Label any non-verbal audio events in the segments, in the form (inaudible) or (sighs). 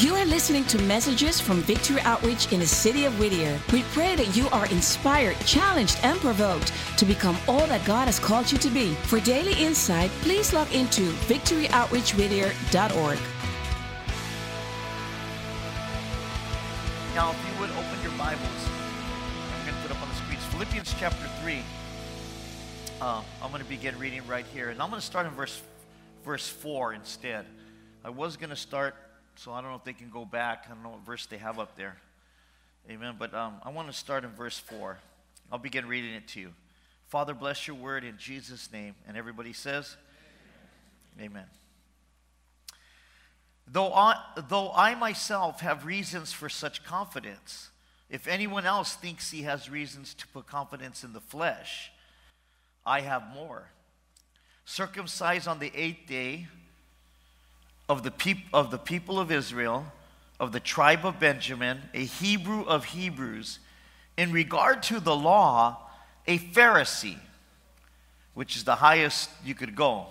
You are listening to messages from Victory Outreach in the city of Whittier. We pray that you are inspired, challenged, and provoked to become all that God has called you to be. For daily insight, please log into victoryoutreachwhittier.org. Now, if you would open your Bibles, I'm going to put up on the screens Philippians chapter 3. Uh, I'm going to begin reading right here. And I'm going to start in verse, verse 4 instead. I was going to start, so I don't know if they can go back. I don't know what verse they have up there. Amen. But um, I want to start in verse 4. I'll begin reading it to you. Father, bless your word in Jesus' name. And everybody says, Amen. Amen. Though I, though I myself have reasons for such confidence, if anyone else thinks he has reasons to put confidence in the flesh, I have more. Circumcised on the eighth day of the, peop- of the people of Israel, of the tribe of Benjamin, a Hebrew of Hebrews, in regard to the law, a Pharisee, which is the highest you could go.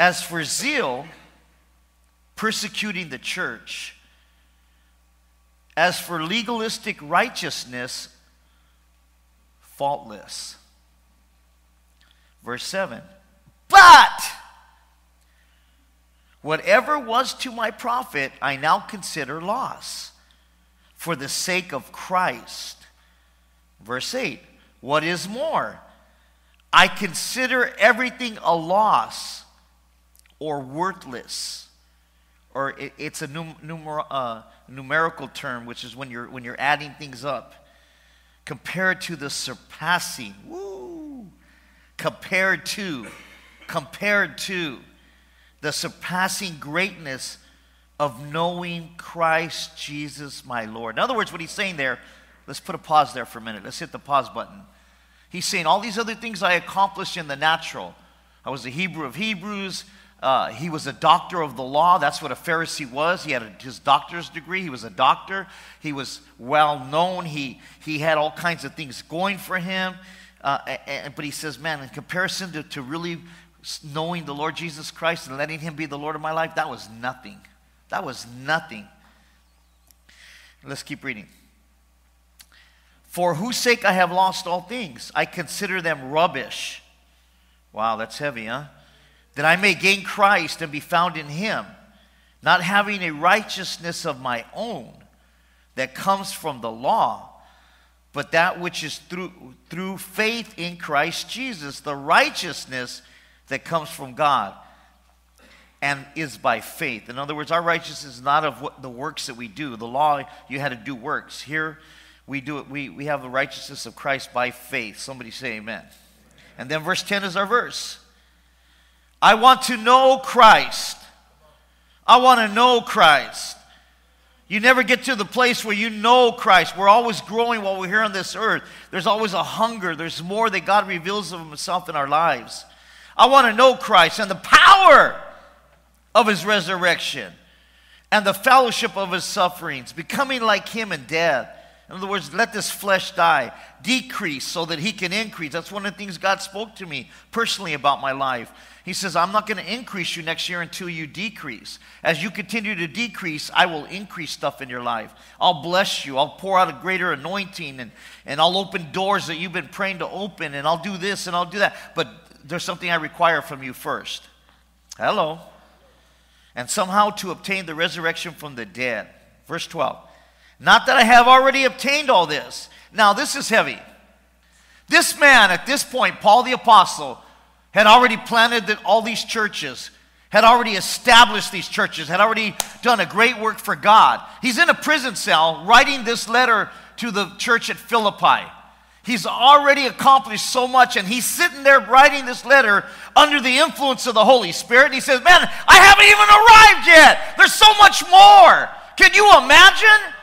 As for zeal, persecuting the church. As for legalistic righteousness, faultless. Verse 7 But whatever was to my profit, I now consider loss for the sake of Christ. Verse 8 What is more? I consider everything a loss or worthless or it, it's a num, numer, uh, numerical term, which is when you're, when you're adding things up, compared to the surpassing, woo, compared to, compared to the surpassing greatness of knowing Christ Jesus my Lord. In other words, what he's saying there, let's put a pause there for a minute. Let's hit the pause button. He's saying all these other things I accomplished in the natural. I was a Hebrew of Hebrews. Uh, he was a doctor of the law. That's what a Pharisee was. He had a, his doctor's degree. He was a doctor. He was well known. He, he had all kinds of things going for him. Uh, and, but he says, man, in comparison to, to really knowing the Lord Jesus Christ and letting him be the Lord of my life, that was nothing. That was nothing. Let's keep reading. For whose sake I have lost all things, I consider them rubbish. Wow, that's heavy, huh? that I may gain Christ and be found in him, not having a righteousness of my own that comes from the law, but that which is through, through faith in Christ Jesus, the righteousness that comes from God and is by faith. In other words, our righteousness is not of what the works that we do. The law, you had to do works. Here, we do it, we, we have the righteousness of Christ by faith. Somebody say amen. And then verse 10 is our verse. I want to know Christ. I want to know Christ. You never get to the place where you know Christ. We're always growing while we're here on this earth. There's always a hunger. There's more that God reveals of Himself in our lives. I want to know Christ and the power of His resurrection and the fellowship of His sufferings, becoming like Him in death. In other words, let this flesh die, decrease so that He can increase. That's one of the things God spoke to me personally about my life. He says, I'm not going to increase you next year until you decrease. As you continue to decrease, I will increase stuff in your life. I'll bless you. I'll pour out a greater anointing and, and I'll open doors that you've been praying to open and I'll do this and I'll do that. But there's something I require from you first. Hello. And somehow to obtain the resurrection from the dead. Verse 12. Not that I have already obtained all this. Now, this is heavy. This man, at this point, Paul the Apostle, had already planted the, all these churches, had already established these churches, had already done a great work for God. He's in a prison cell writing this letter to the church at Philippi. He's already accomplished so much, and he's sitting there writing this letter under the influence of the Holy Spirit. And he says, Man, I haven't even arrived yet. There's so much more. Can you imagine?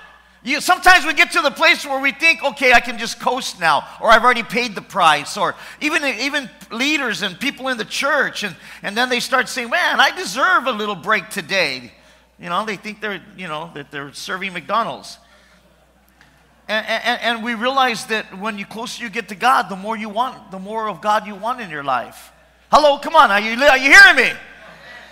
You, sometimes we get to the place where we think, okay, I can just coast now, or I've already paid the price, or even, even leaders and people in the church, and, and then they start saying, man, I deserve a little break today. You know, they think they're, you know, that they're serving McDonald's. And, and, we realize that when you closer you get to God, the more you want, the more of God you want in your life. Hello, come on, are you, are you hearing me?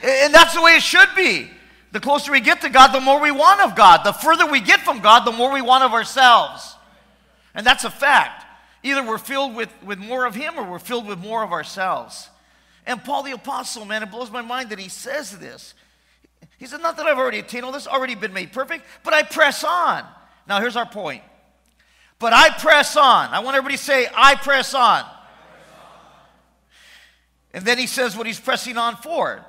And that's the way it should be. The closer we get to God, the more we want of God. The further we get from God, the more we want of ourselves. And that's a fact. Either we're filled with, with more of Him or we're filled with more of ourselves. And Paul the Apostle, man, it blows my mind that he says this. He said, Not that I've already attained all this, already been made perfect, but I press on. Now, here's our point. But I press on. I want everybody to say, I press on. And then he says what he's pressing on for.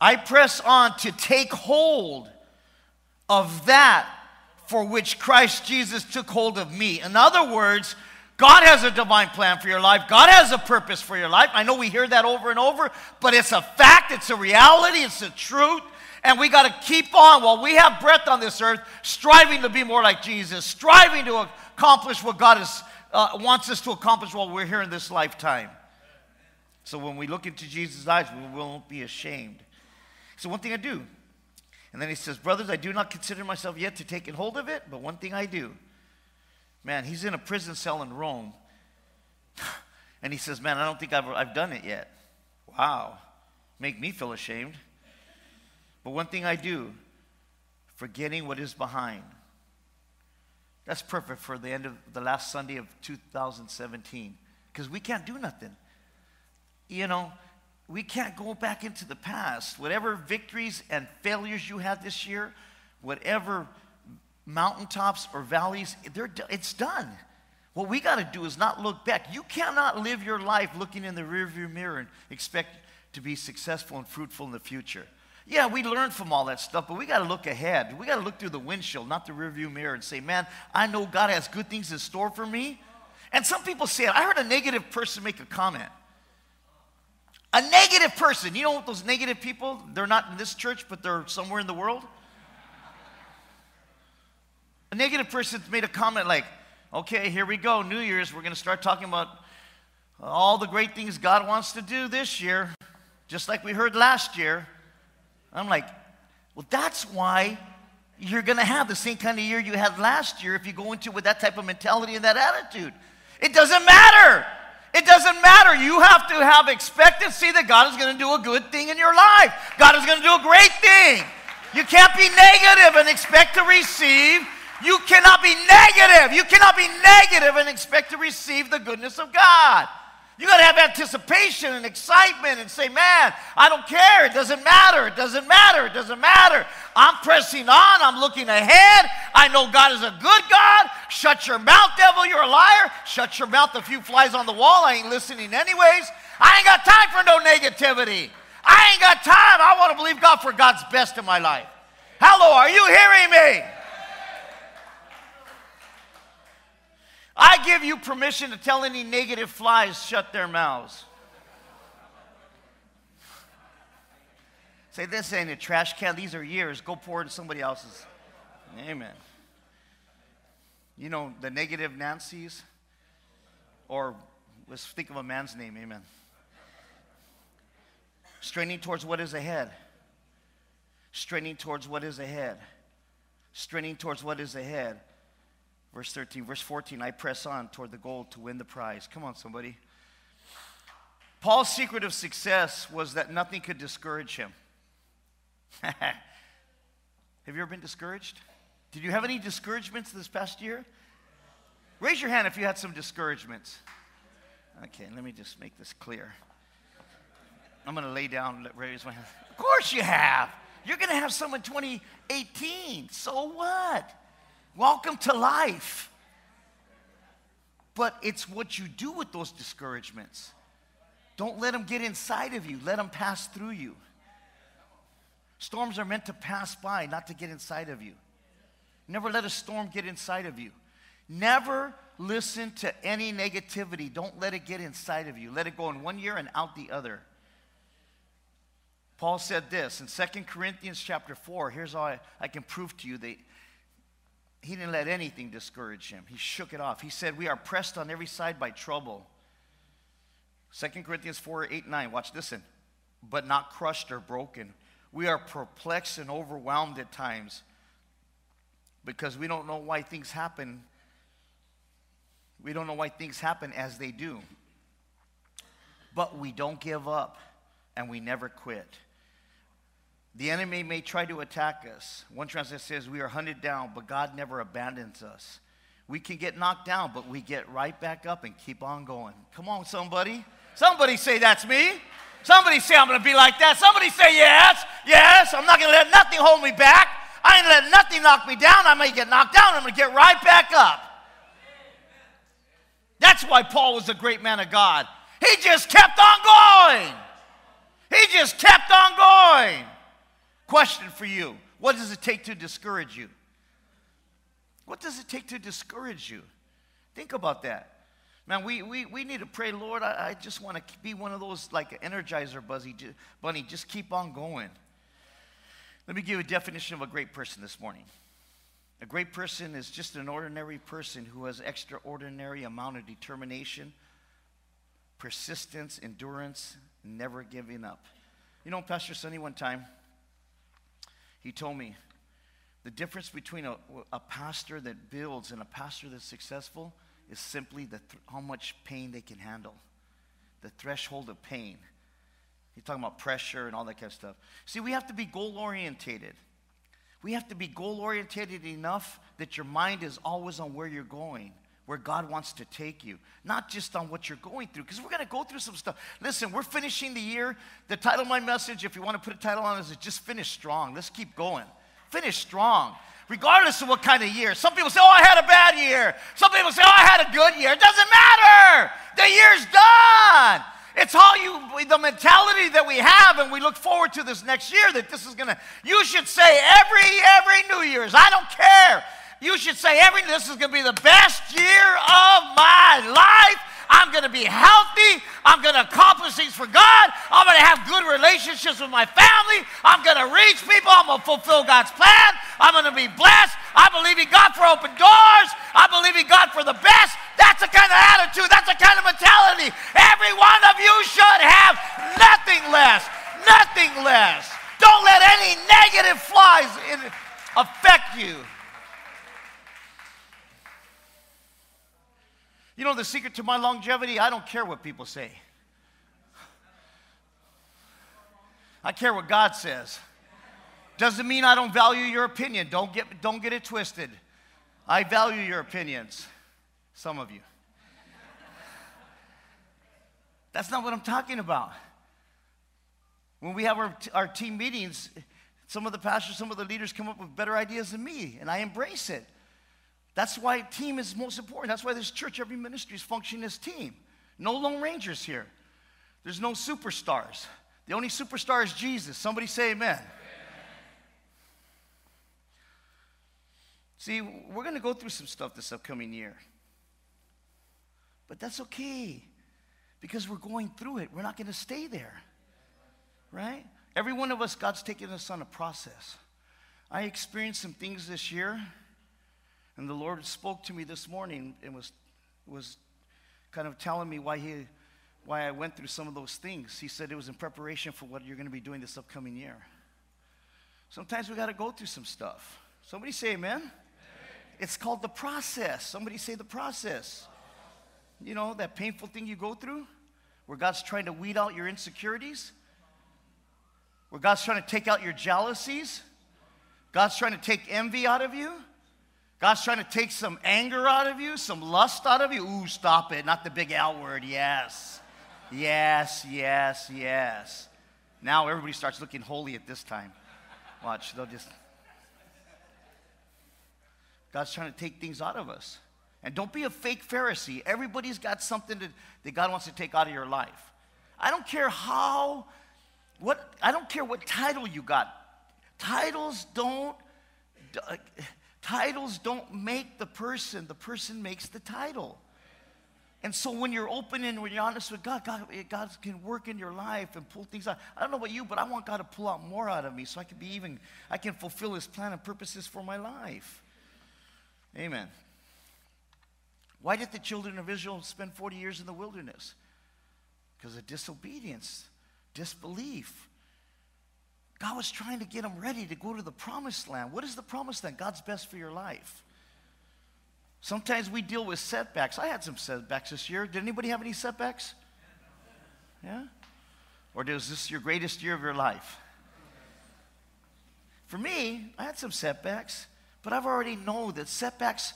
I press on to take hold of that for which Christ Jesus took hold of me. In other words, God has a divine plan for your life. God has a purpose for your life. I know we hear that over and over, but it's a fact, it's a reality, it's the truth. And we got to keep on while we have breath on this earth, striving to be more like Jesus, striving to accomplish what God is, uh, wants us to accomplish while we're here in this lifetime. So when we look into Jesus' eyes, we won't be ashamed. So one thing I do. And then he says, Brothers, I do not consider myself yet to take hold of it, but one thing I do. Man, he's in a prison cell in Rome. (sighs) And he says, Man, I don't think I've, I've done it yet. Wow. Make me feel ashamed. But one thing I do, forgetting what is behind. That's perfect for the end of the last Sunday of 2017 because we can't do nothing. You know, we can't go back into the past. Whatever victories and failures you had this year, whatever mountaintops or valleys, it's done. What we got to do is not look back. You cannot live your life looking in the rearview mirror and expect to be successful and fruitful in the future. Yeah, we learned from all that stuff, but we got to look ahead. We got to look through the windshield, not the rearview mirror, and say, man, I know God has good things in store for me. And some people say it. I heard a negative person make a comment. A negative person. You know those negative people? They're not in this church, but they're somewhere in the world. A negative person made a comment like, okay, here we go, New Year's, we're going to start talking about all the great things God wants to do this year, just like we heard last year. I'm like, well, that's why you're going to have the same kind of year you had last year if you go into it with that type of mentality and that attitude. It doesn't matter. It doesn't matter. You have to have expectancy that God is going to do a good thing in your life. God is going to do a great thing. You can't be negative and expect to receive. You cannot be negative. You cannot be negative and expect to receive the goodness of God. You got to have anticipation and excitement and say, man, I don't care. It doesn't matter. It doesn't matter. It doesn't matter. I'm pressing on. I'm looking ahead. I know God is a good God. Shut your mouth, devil. You're a liar. Shut your mouth. A few flies on the wall. I ain't listening anyways. I ain't got time for no negativity. I ain't got time. I want to believe God for God's best in my life. Hello, are you hearing me? I give you permission to tell any negative flies shut their mouths. Say, this ain't a trash can. These are years. Go pour it in somebody else's. Amen. You know, the negative Nancy's, or let's think of a man's name. Amen. Straining towards what is ahead. Straining towards what is ahead. Straining towards what is ahead. Verse 13, verse 14, I press on toward the goal to win the prize. Come on, somebody. Paul's secret of success was that nothing could discourage him. (laughs) have you ever been discouraged? Did you have any discouragements this past year? Raise your hand if you had some discouragements. Okay, let me just make this clear. I'm going to lay down, and raise my hand. Of course you have. You're going to have some in 2018. So what? Welcome to life. But it's what you do with those discouragements. Don't let them get inside of you, let them pass through you. Storms are meant to pass by, not to get inside of you. Never let a storm get inside of you. Never listen to any negativity. Don't let it get inside of you. Let it go in one ear and out the other. Paul said this in 2 Corinthians chapter 4. Here's how I, I can prove to you that he didn't let anything discourage him. He shook it off. He said, We are pressed on every side by trouble. 2 Corinthians 4 8 9. Watch this in. But not crushed or broken. We are perplexed and overwhelmed at times because we don't know why things happen. We don't know why things happen as they do. But we don't give up and we never quit. The enemy may try to attack us. One translation says, We are hunted down, but God never abandons us. We can get knocked down, but we get right back up and keep on going. Come on, somebody. Somebody say, That's me. Somebody say, I'm going to be like that. Somebody say, Yes, yes. I'm not going to let nothing hold me back. I ain't let nothing knock me down. I may get knocked down. I'm going to get right back up. That's why Paul was a great man of God. He just kept on going. He just kept on going. Question for you What does it take to discourage you? What does it take to discourage you? Think about that. Man, we, we, we need to pray, Lord, I, I just want to be one of those like energizer buzzy bunny, just keep on going. Let me give you a definition of a great person this morning. A great person is just an ordinary person who has extraordinary amount of determination, persistence, endurance, never giving up. You know, Pastor Sonny, one time, he told me the difference between a, a pastor that builds and a pastor that's successful is simply the th- how much pain they can handle, the threshold of pain. He's talking about pressure and all that kind of stuff. See, we have to be goal orientated. We have to be goal oriented enough that your mind is always on where you're going, where God wants to take you, not just on what you're going through, because we're going to go through some stuff. Listen, we're finishing the year. The title of my message, if you want to put a title on it, is just finish strong. Let's keep going. Finish strong. Regardless of what kind of year. Some people say, oh, I had a bad year. Some people say, oh, I had a good year. It doesn't matter. The year's done. It's how you, the mentality that we have, and we look forward to this next year that this is gonna, you should say every, every New Year's, I don't care. You should say every, this is gonna be the best year of my life. I'm going to be healthy. I'm going to accomplish things for God. I'm going to have good relationships with my family. I'm going to reach people. I'm going to fulfill God's plan. I'm going to be blessed. I believe in God for open doors. I believe in God for the best. That's the kind of attitude. That's the kind of mentality. Every one of you should have nothing less. Nothing less. Don't let any negative flies in, affect you. You know the secret to my longevity? I don't care what people say. I care what God says. Doesn't mean I don't value your opinion. Don't get, don't get it twisted. I value your opinions. Some of you. That's not what I'm talking about. When we have our, our team meetings, some of the pastors, some of the leaders come up with better ideas than me, and I embrace it. That's why team is most important. That's why this church, every ministry is functioning as team. No Lone Rangers here. There's no superstars. The only superstar is Jesus. Somebody say amen. amen. See, we're going to go through some stuff this upcoming year. But that's okay because we're going through it. We're not going to stay there. Right? Every one of us, God's taking us on a process. I experienced some things this year and the Lord spoke to me this morning and was, was kind of telling me why, he, why I went through some of those things. He said it was in preparation for what you're going to be doing this upcoming year. Sometimes we got to go through some stuff. Somebody say amen. amen. It's called the process. Somebody say the process. You know, that painful thing you go through where God's trying to weed out your insecurities, where God's trying to take out your jealousies, God's trying to take envy out of you. God's trying to take some anger out of you, some lust out of you. Ooh, stop it. Not the big L word. Yes. Yes, yes, yes. Now everybody starts looking holy at this time. Watch, they'll just. God's trying to take things out of us. And don't be a fake Pharisee. Everybody's got something to, that God wants to take out of your life. I don't care how, what, I don't care what title you got. Titles don't, Titles don't make the person, the person makes the title. And so when you're open and when you're honest with God, God, eh, God can work in your life and pull things out. I don't know about you, but I want God to pull out more out of me so I can be even, I can fulfill his plan and purposes for my life. Amen. Why did the children of Israel spend 40 years in the wilderness? Because of disobedience, disbelief. God was trying to get them ready to go to the promised land. What is the promised land? God's best for your life. Sometimes we deal with setbacks. I had some setbacks this year. Did anybody have any setbacks? Yeah? Or is this your greatest year of your life? For me, I had some setbacks, but I've already know that setbacks,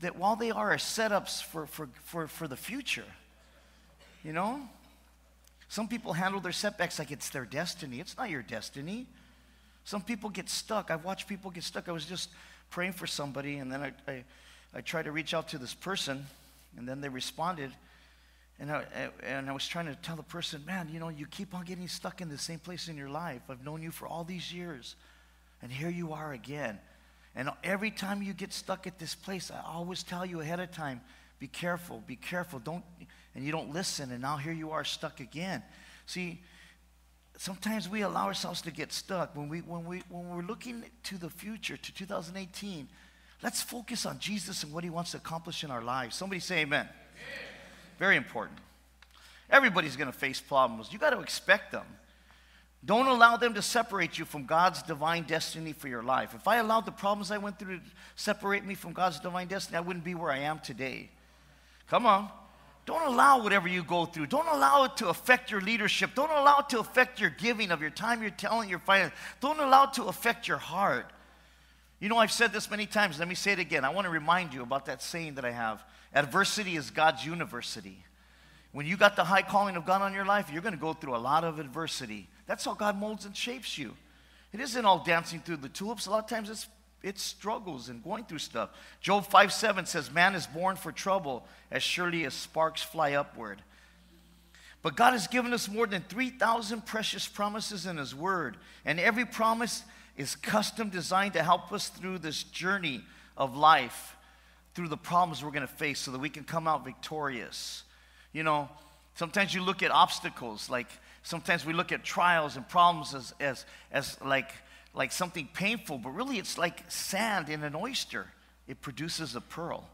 that while they are setups for, for, for, for the future, you know? Some people handle their setbacks like it's their destiny. It's not your destiny. Some people get stuck. I've watched people get stuck. I was just praying for somebody, and then I, I, I tried to reach out to this person, and then they responded. And I, and I was trying to tell the person, man, you know, you keep on getting stuck in the same place in your life. I've known you for all these years, and here you are again. And every time you get stuck at this place, I always tell you ahead of time, be careful, be careful. Don't, and you don't listen, and now here you are stuck again. See, sometimes we allow ourselves to get stuck when, we, when, we, when we're looking to the future, to 2018. Let's focus on Jesus and what he wants to accomplish in our lives. Somebody say amen. amen. Very important. Everybody's going to face problems. You got to expect them. Don't allow them to separate you from God's divine destiny for your life. If I allowed the problems I went through to separate me from God's divine destiny, I wouldn't be where I am today. Come on. Don't allow whatever you go through. Don't allow it to affect your leadership. Don't allow it to affect your giving of your time, your talent, your finance. Don't allow it to affect your heart. You know, I've said this many times. Let me say it again. I want to remind you about that saying that I have adversity is God's university. When you got the high calling of God on your life, you're going to go through a lot of adversity. That's how God molds and shapes you. It isn't all dancing through the tulips. A lot of times it's it struggles and going through stuff. Job 5 7 says, Man is born for trouble as surely as sparks fly upward. But God has given us more than 3,000 precious promises in His Word. And every promise is custom designed to help us through this journey of life, through the problems we're going to face, so that we can come out victorious. You know, sometimes you look at obstacles, like sometimes we look at trials and problems as, as, as like like something painful, but really it's like sand in an oyster. It produces a pearl.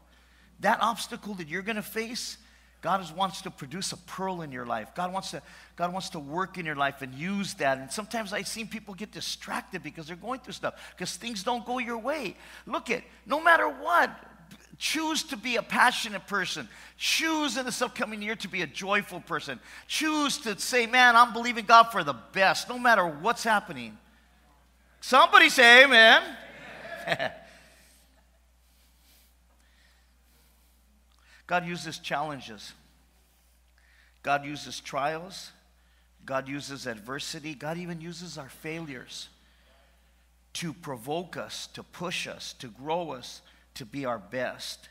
That obstacle that you're going to face, God wants to produce a pearl in your life. God wants to, God wants to work in your life and use that. And sometimes I've seen people get distracted because they're going through stuff, because things don't go your way. Look at, no matter what, choose to be a passionate person. Choose in this upcoming year to be a joyful person. Choose to say, man, I'm believing God for the best, no matter what's happening. Somebody say amen. amen. (laughs) God uses challenges. God uses trials. God uses adversity. God even uses our failures to provoke us, to push us, to grow us, to be our best,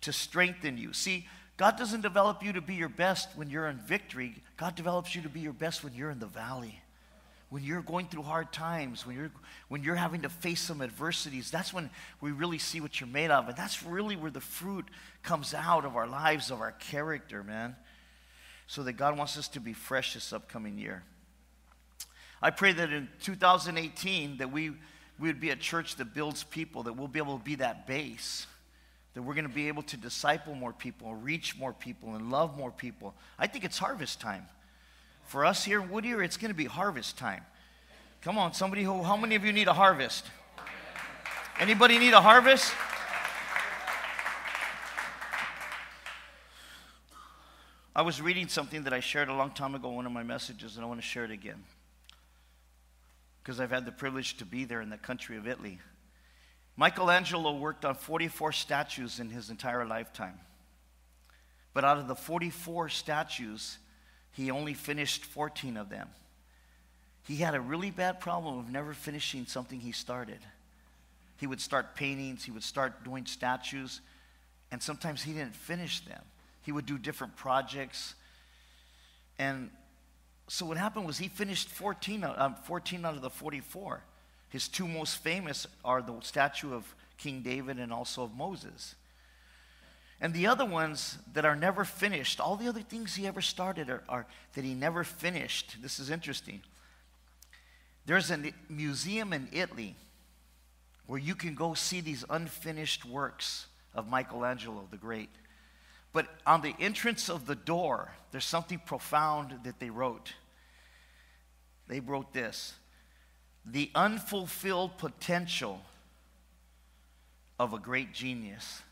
to strengthen you. See, God doesn't develop you to be your best when you're in victory. God develops you to be your best when you're in the valley when you're going through hard times, when you're, when you're having to face some adversities, that's when we really see what you're made of. And that's really where the fruit comes out of our lives, of our character, man. So that God wants us to be fresh this upcoming year. I pray that in 2018 that we, we would be a church that builds people, that we'll be able to be that base, that we're going to be able to disciple more people, reach more people, and love more people. I think it's harvest time. For us here in Whittier, it's going to be harvest time. Come on, somebody who, how many of you need a harvest? Anybody need a harvest? I was reading something that I shared a long time ago, one of my messages, and I want to share it again. Because I've had the privilege to be there in the country of Italy. Michelangelo worked on 44 statues in his entire lifetime. But out of the 44 statues, he only finished 14 of them. He had a really bad problem of never finishing something he started. He would start paintings, he would start doing statues, and sometimes he didn't finish them. He would do different projects. And so what happened was he finished 14, um, 14 out of the 44. His two most famous are the statue of King David and also of Moses. And the other ones that are never finished, all the other things he ever started are, are that he never finished. This is interesting. There's a museum in Italy where you can go see these unfinished works of Michelangelo the Great. But on the entrance of the door, there's something profound that they wrote. They wrote this The unfulfilled potential of a great genius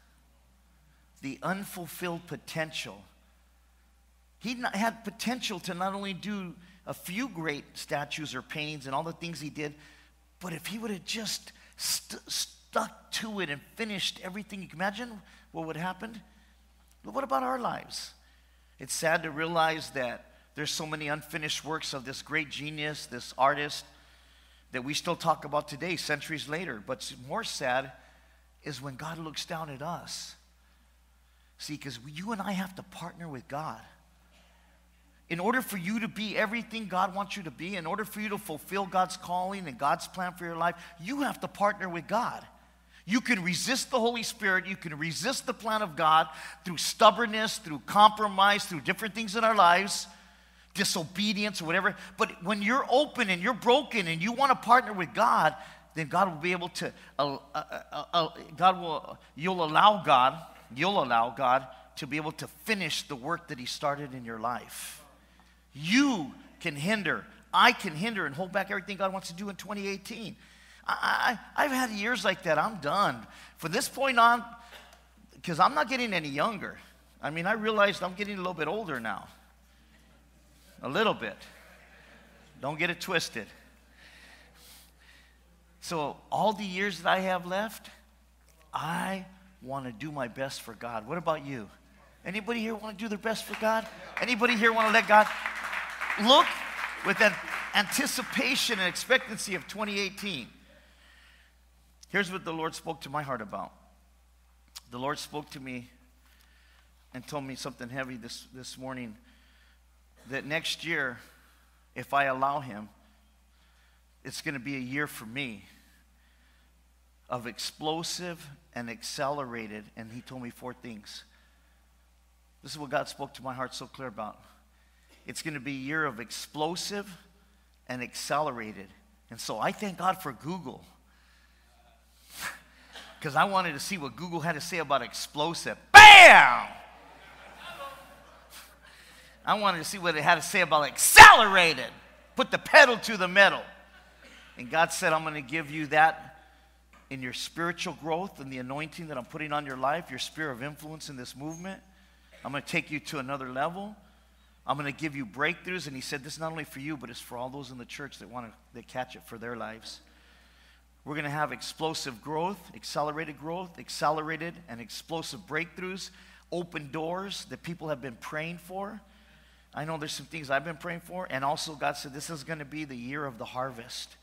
the unfulfilled potential. He had potential to not only do a few great statues or paintings and all the things he did, But if he would have just st- stuck to it and finished everything, you can imagine what would happen? But what about our lives? It's sad to realize that there's so many unfinished works of this great genius, this artist, that we still talk about today, centuries later. But more sad is when God looks down at us. See, because you and I have to partner with God. In order for you to be everything God wants you to be, in order for you to fulfill God's calling and God's plan for your life, you have to partner with God. You can resist the Holy Spirit. You can resist the plan of God through stubbornness, through compromise, through different things in our lives disobedience or whatever. But when you're open and you're broken and you want to partner with God, then God will be able to, uh, uh, uh, uh, God will, you'll allow God, you'll allow God to be able to finish the work that He started in your life. You can hinder, I can hinder and hold back everything God wants to do in 2018. I, I've had years like that. I'm done. From this point on, because I'm not getting any younger. I mean, I realized I'm getting a little bit older now. A little bit. Don't get it twisted. So, all the years that I have left, I want to do my best for God. What about you? Anybody here want to do their best for God? Anybody here want to let God look with an anticipation and expectancy of 2018? Here's what the Lord spoke to my heart about. The Lord spoke to me and told me something heavy this, this morning that next year, if I allow Him, it's going to be a year for me of explosive and accelerated. And He told me four things. This is what God spoke to my heart so clear about. It's going to be a year of explosive and accelerated. And so I thank God for Google. (laughs) Because I wanted to see what Google had to say about explosive. BAM! (laughs) I wanted to see what it had to say about accelerated. Put the pedal to the metal. And God said, I'm going to give you that in your spiritual growth and the anointing that I'm putting on your life, your sphere of influence in this movement. I'm going to take you to another level. I'm going to give you breakthroughs. And he said, This is not only for you, but it's for all those in the church that want to that catch it for their lives. We're going to have explosive growth, accelerated growth, accelerated and explosive breakthroughs, open doors that people have been praying for. I know there's some things I've been praying for. And also, God said this is going to be the year of the harvest.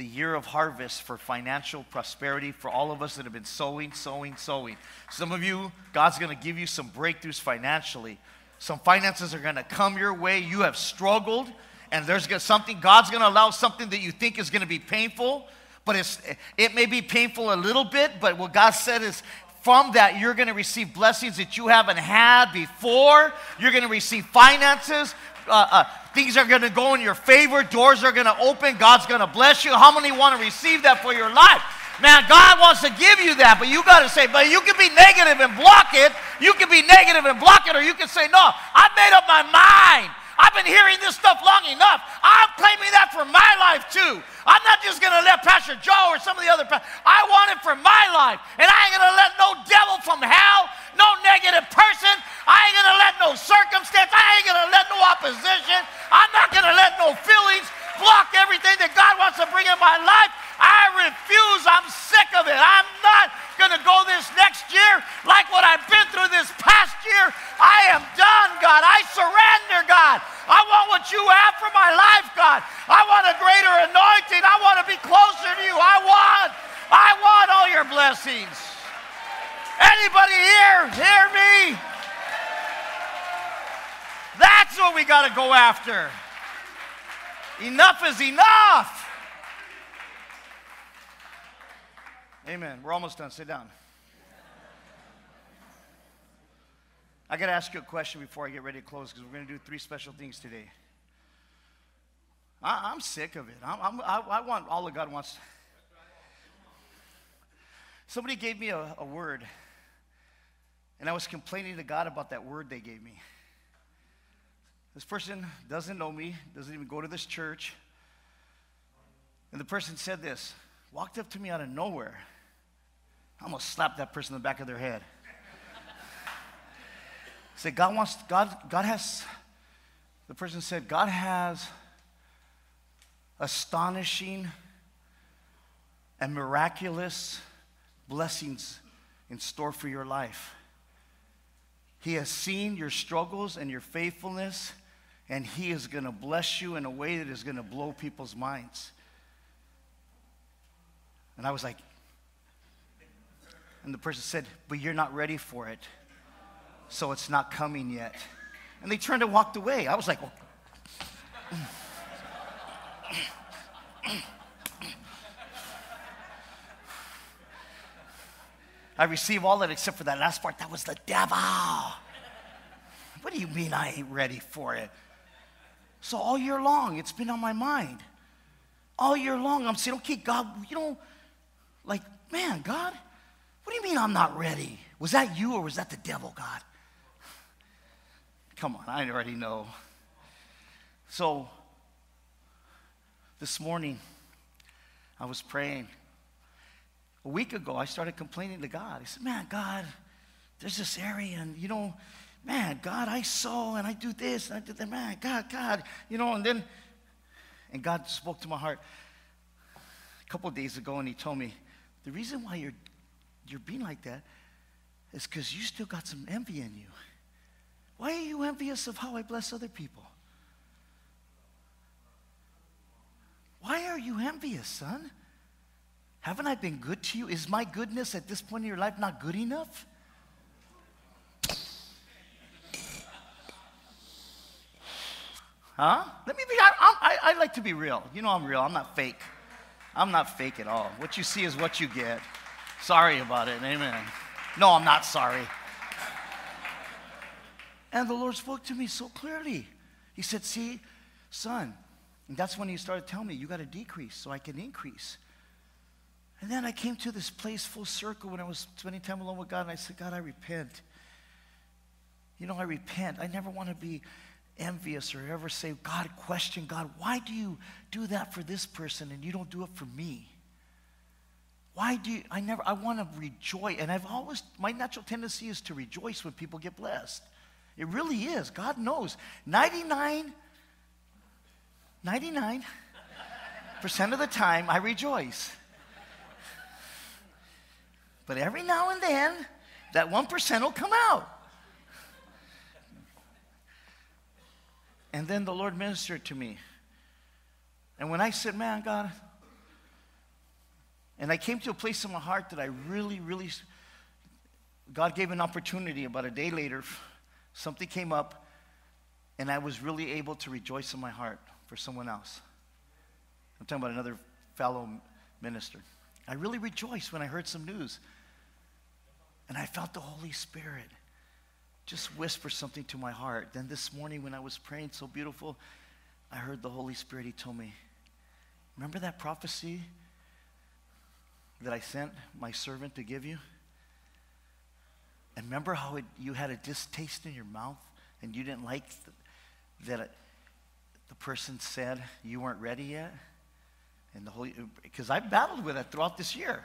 The year of harvest for financial prosperity for all of us that have been sowing, sowing, sowing. Some of you, God's going to give you some breakthroughs financially. Some finances are going to come your way. You have struggled, and there's something, God's going to allow something that you think is going to be painful but it's, it may be painful a little bit, but what God said is from that, you're going to receive blessings that you haven't had before. You're going to receive finances. Uh, uh, things are going to go in your favor. Doors are going to open. God's going to bless you. How many want to receive that for your life? Man, God wants to give you that, but you got to say, but you can be negative and block it. You can be negative and block it, or you can say, no, I've made up my mind. I've been hearing this stuff long enough. I'm claiming that for my life too. I'm not just going to let Pastor Joe or some of the other. I want it for my life. And I ain't going to let no devil from hell, no negative person, I ain't going to let no circumstance, I ain't going to let opposition, I'm not going to let no feelings block everything that God wants to bring in my life. I refuse. I'm sick of it. I'm not going to go this next year like what I've been through this past year. I am done, God. I surrender, God. I want what you have for my life, God. I want a greater anointing. I want to be closer to you. I want, I want all your blessings. Anybody here hear me? That's what we got to go after. Enough is enough. Amen. We're almost done. Sit down. I got to ask you a question before I get ready to close because we're going to do three special things today. I, am sick of it. I'm, I'm, I, want all that God wants. Somebody gave me a, a word, and I was complaining to God about that word they gave me. This person doesn't know me, doesn't even go to this church. And the person said this, walked up to me out of nowhere. I almost gonna that person in the back of their head. (laughs) Say, God wants, God, God has, the person said, God has astonishing, and miraculous blessings in store for your life. He has seen your struggles and your faithfulness, and He is going to bless you in a way that is going to blow people's minds. And I was like, and the person said, But you're not ready for it, so it's not coming yet. And they turned and walked away. I was like, well, I receive all that except for that last part. That was the devil. What do you mean I ain't ready for it? So all year long, it's been on my mind. All year long, I'm saying, okay, God, you know, like, man, God, what do you mean I'm not ready? Was that you or was that the devil, God? (sighs) Come on, I already know. So, this morning, I was praying a week ago, I started complaining to God. I said, Man, God, there's this area, and you know, man, God, I sow and I do this and I do that. Man, God, God, you know, and then, and God spoke to my heart a couple days ago, and He told me, The reason why you're, you're being like that is because you still got some envy in you. Why are you envious of how I bless other people? Why are you envious, son? Haven't I been good to you? Is my goodness at this point in your life not good enough? Huh? Let me be, I, I, I, like to be real. You know I'm real. I'm not fake. I'm not fake at all. What you see is what you get. Sorry about it. Amen. No, I'm not sorry. And the Lord spoke to me so clearly. He said, See, son, and that's when he started telling me, You got to decrease so I can increase. And then I came to this place full circle when I was spending time alone with God, and I said, God, I repent. You know, I repent. I never want to be envious or ever say, God, question God, why do you do that for this person and you don't do it for me? Why do you, I never, I want to rejoice. And I've always, my natural tendency is to rejoice when people get blessed. It really is. God knows. 99, 99% of the time, I rejoice. But every now and then, that 1% will come out. And then the Lord ministered to me. And when I said, Man, God, and I came to a place in my heart that I really, really, God gave an opportunity about a day later. Something came up, and I was really able to rejoice in my heart for someone else. I'm talking about another fellow minister. I really rejoiced when I heard some news and I felt the Holy Spirit just whisper something to my heart. Then this morning, when I was praying so beautiful, I heard the Holy Spirit. He told me, Remember that prophecy that I sent my servant to give you? And remember how it, you had a distaste in your mouth and you didn't like the, that it, the person said you weren't ready yet? And the Holy, because I battled with it throughout this year.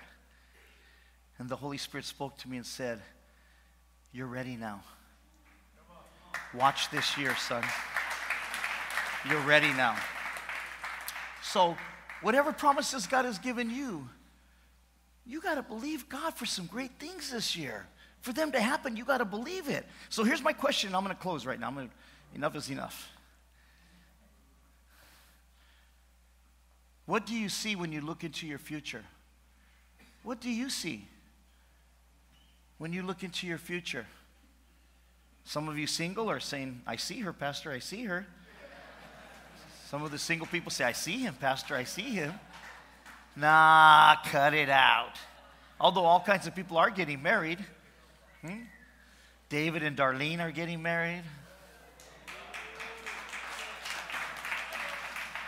And the Holy Spirit spoke to me and said, You're ready now. Watch this year, son. You're ready now. So, whatever promises God has given you, you got to believe God for some great things this year. For them to happen, you got to believe it. So, here's my question. I'm going to close right now. Gonna, enough is enough. What do you see when you look into your future? What do you see? when you look into your future? Some of you single are saying, I see her, Pastor, I see her. Some of the single people say, I see him, Pastor, I see him. Nah, cut it out. Although all kinds of people are getting married. Hmm? David and Darlene are getting married.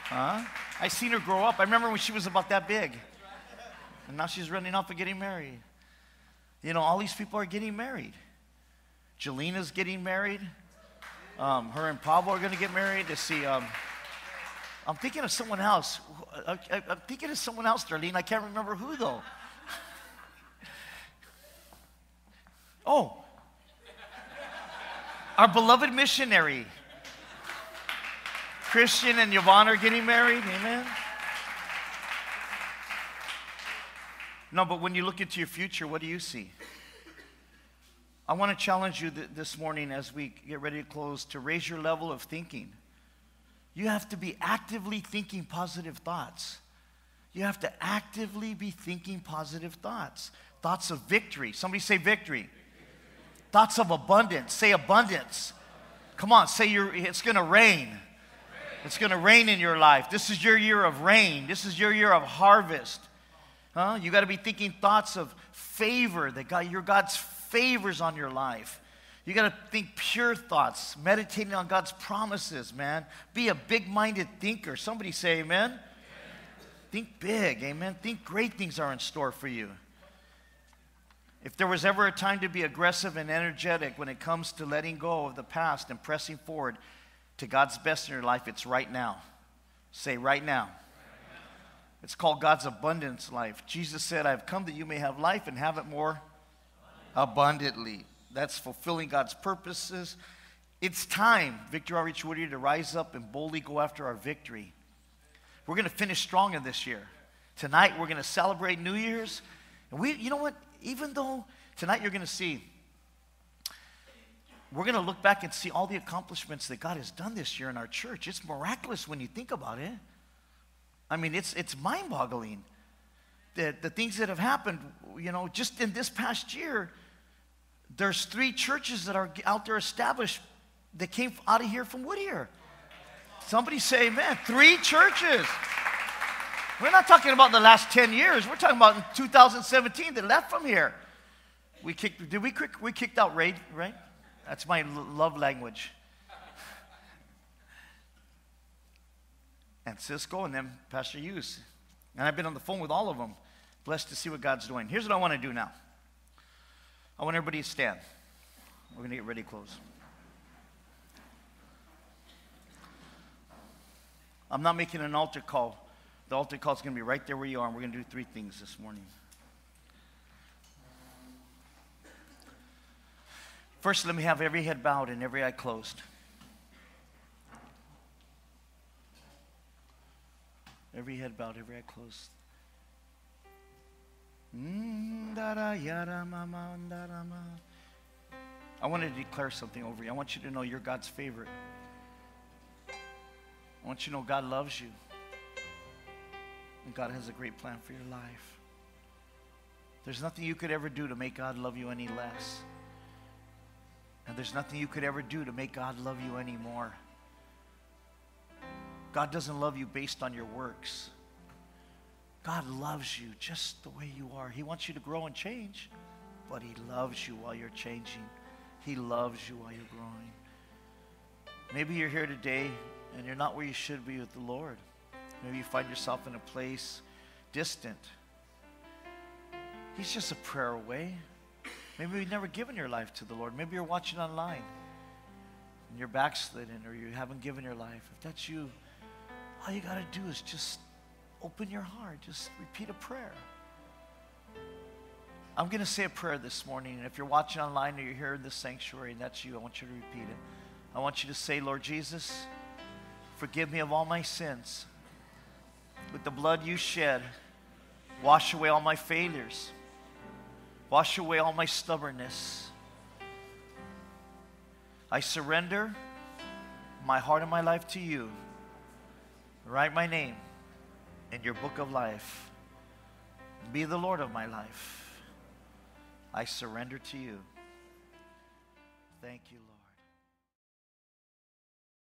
Huh? I seen her grow up. I remember when she was about that big. And now she's running off and getting married. You know, all these people are getting married. Jelena's getting married. Um, her and Pablo are going to get married. To see, um, I'm thinking of someone else. Uh, uh, I, am thinking of someone else, Darlene. I can't remember who though. (laughs) oh, our beloved missionary, Christian and Yvonne are getting married. Amen. No, but when you look into your future, what do you see? I want to challenge you th- this morning as we get ready to close to raise your level of thinking. You have to be actively thinking positive thoughts. You have to actively be thinking positive thoughts. Thoughts of victory. Somebody say victory. Thoughts of abundance. Say abundance. Come on, say you're, it's going to rain. It's going to rain in your life. This is your year of rain. This is your year of harvest. Huh? You got to be thinking thoughts of favor that God, your God's favors on your life. You got to think pure thoughts, meditating on God's promises, man. Be a big minded thinker. Somebody say amen. amen. Think big, amen. Think great things are in store for you. If there was ever a time to be aggressive and energetic when it comes to letting go of the past and pressing forward to God's best in your life, it's right now. Say, right now. It's called God's abundance life. Jesus said, I've come that you may have life and have it more abundantly. That's fulfilling God's purposes. It's time, Victory Outreach Whittier, to rise up and boldly go after our victory. We're going to finish strong in this year. Tonight, we're going to celebrate New Year's. And we, you know what? Even though tonight you're going to see, we're going to look back and see all the accomplishments that God has done this year in our church. It's miraculous when you think about it. I mean, it's, it's mind boggling. The, the things that have happened, you know, just in this past year, there's three churches that are out there established that came out of here from Whittier. Somebody say amen. Three churches. We're not talking about the last 10 years. We're talking about in 2017 that left from here. We kicked, did we, kick, we kicked out Ray, right? That's my love language. and Cisco and then Pastor Hughes. And I've been on the phone with all of them. Blessed to see what God's doing. Here's what I want to do now. I want everybody to stand. We're going to get ready close. I'm not making an altar call. The altar call is going to be right there where you are, and we're going to do three things this morning. First, let me have every head bowed and every eye closed. Every head bowed, every eye closed. I want to declare something over you. I want you to know you're God's favorite. I want you to know God loves you. And God has a great plan for your life. There's nothing you could ever do to make God love you any less. And there's nothing you could ever do to make God love you any more. God doesn't love you based on your works. God loves you just the way you are. He wants you to grow and change, but He loves you while you're changing. He loves you while you're growing. Maybe you're here today and you're not where you should be with the Lord. Maybe you find yourself in a place distant. He's just a prayer away. Maybe you've never given your life to the Lord. Maybe you're watching online and you're backslidden or you haven't given your life. If that's you, all you got to do is just open your heart. Just repeat a prayer. I'm going to say a prayer this morning. And if you're watching online or you're here in this sanctuary and that's you, I want you to repeat it. I want you to say, Lord Jesus, forgive me of all my sins. With the blood you shed, wash away all my failures, wash away all my stubbornness. I surrender my heart and my life to you. Write my name in your book of life. Be the Lord of my life. I surrender to you. Thank you.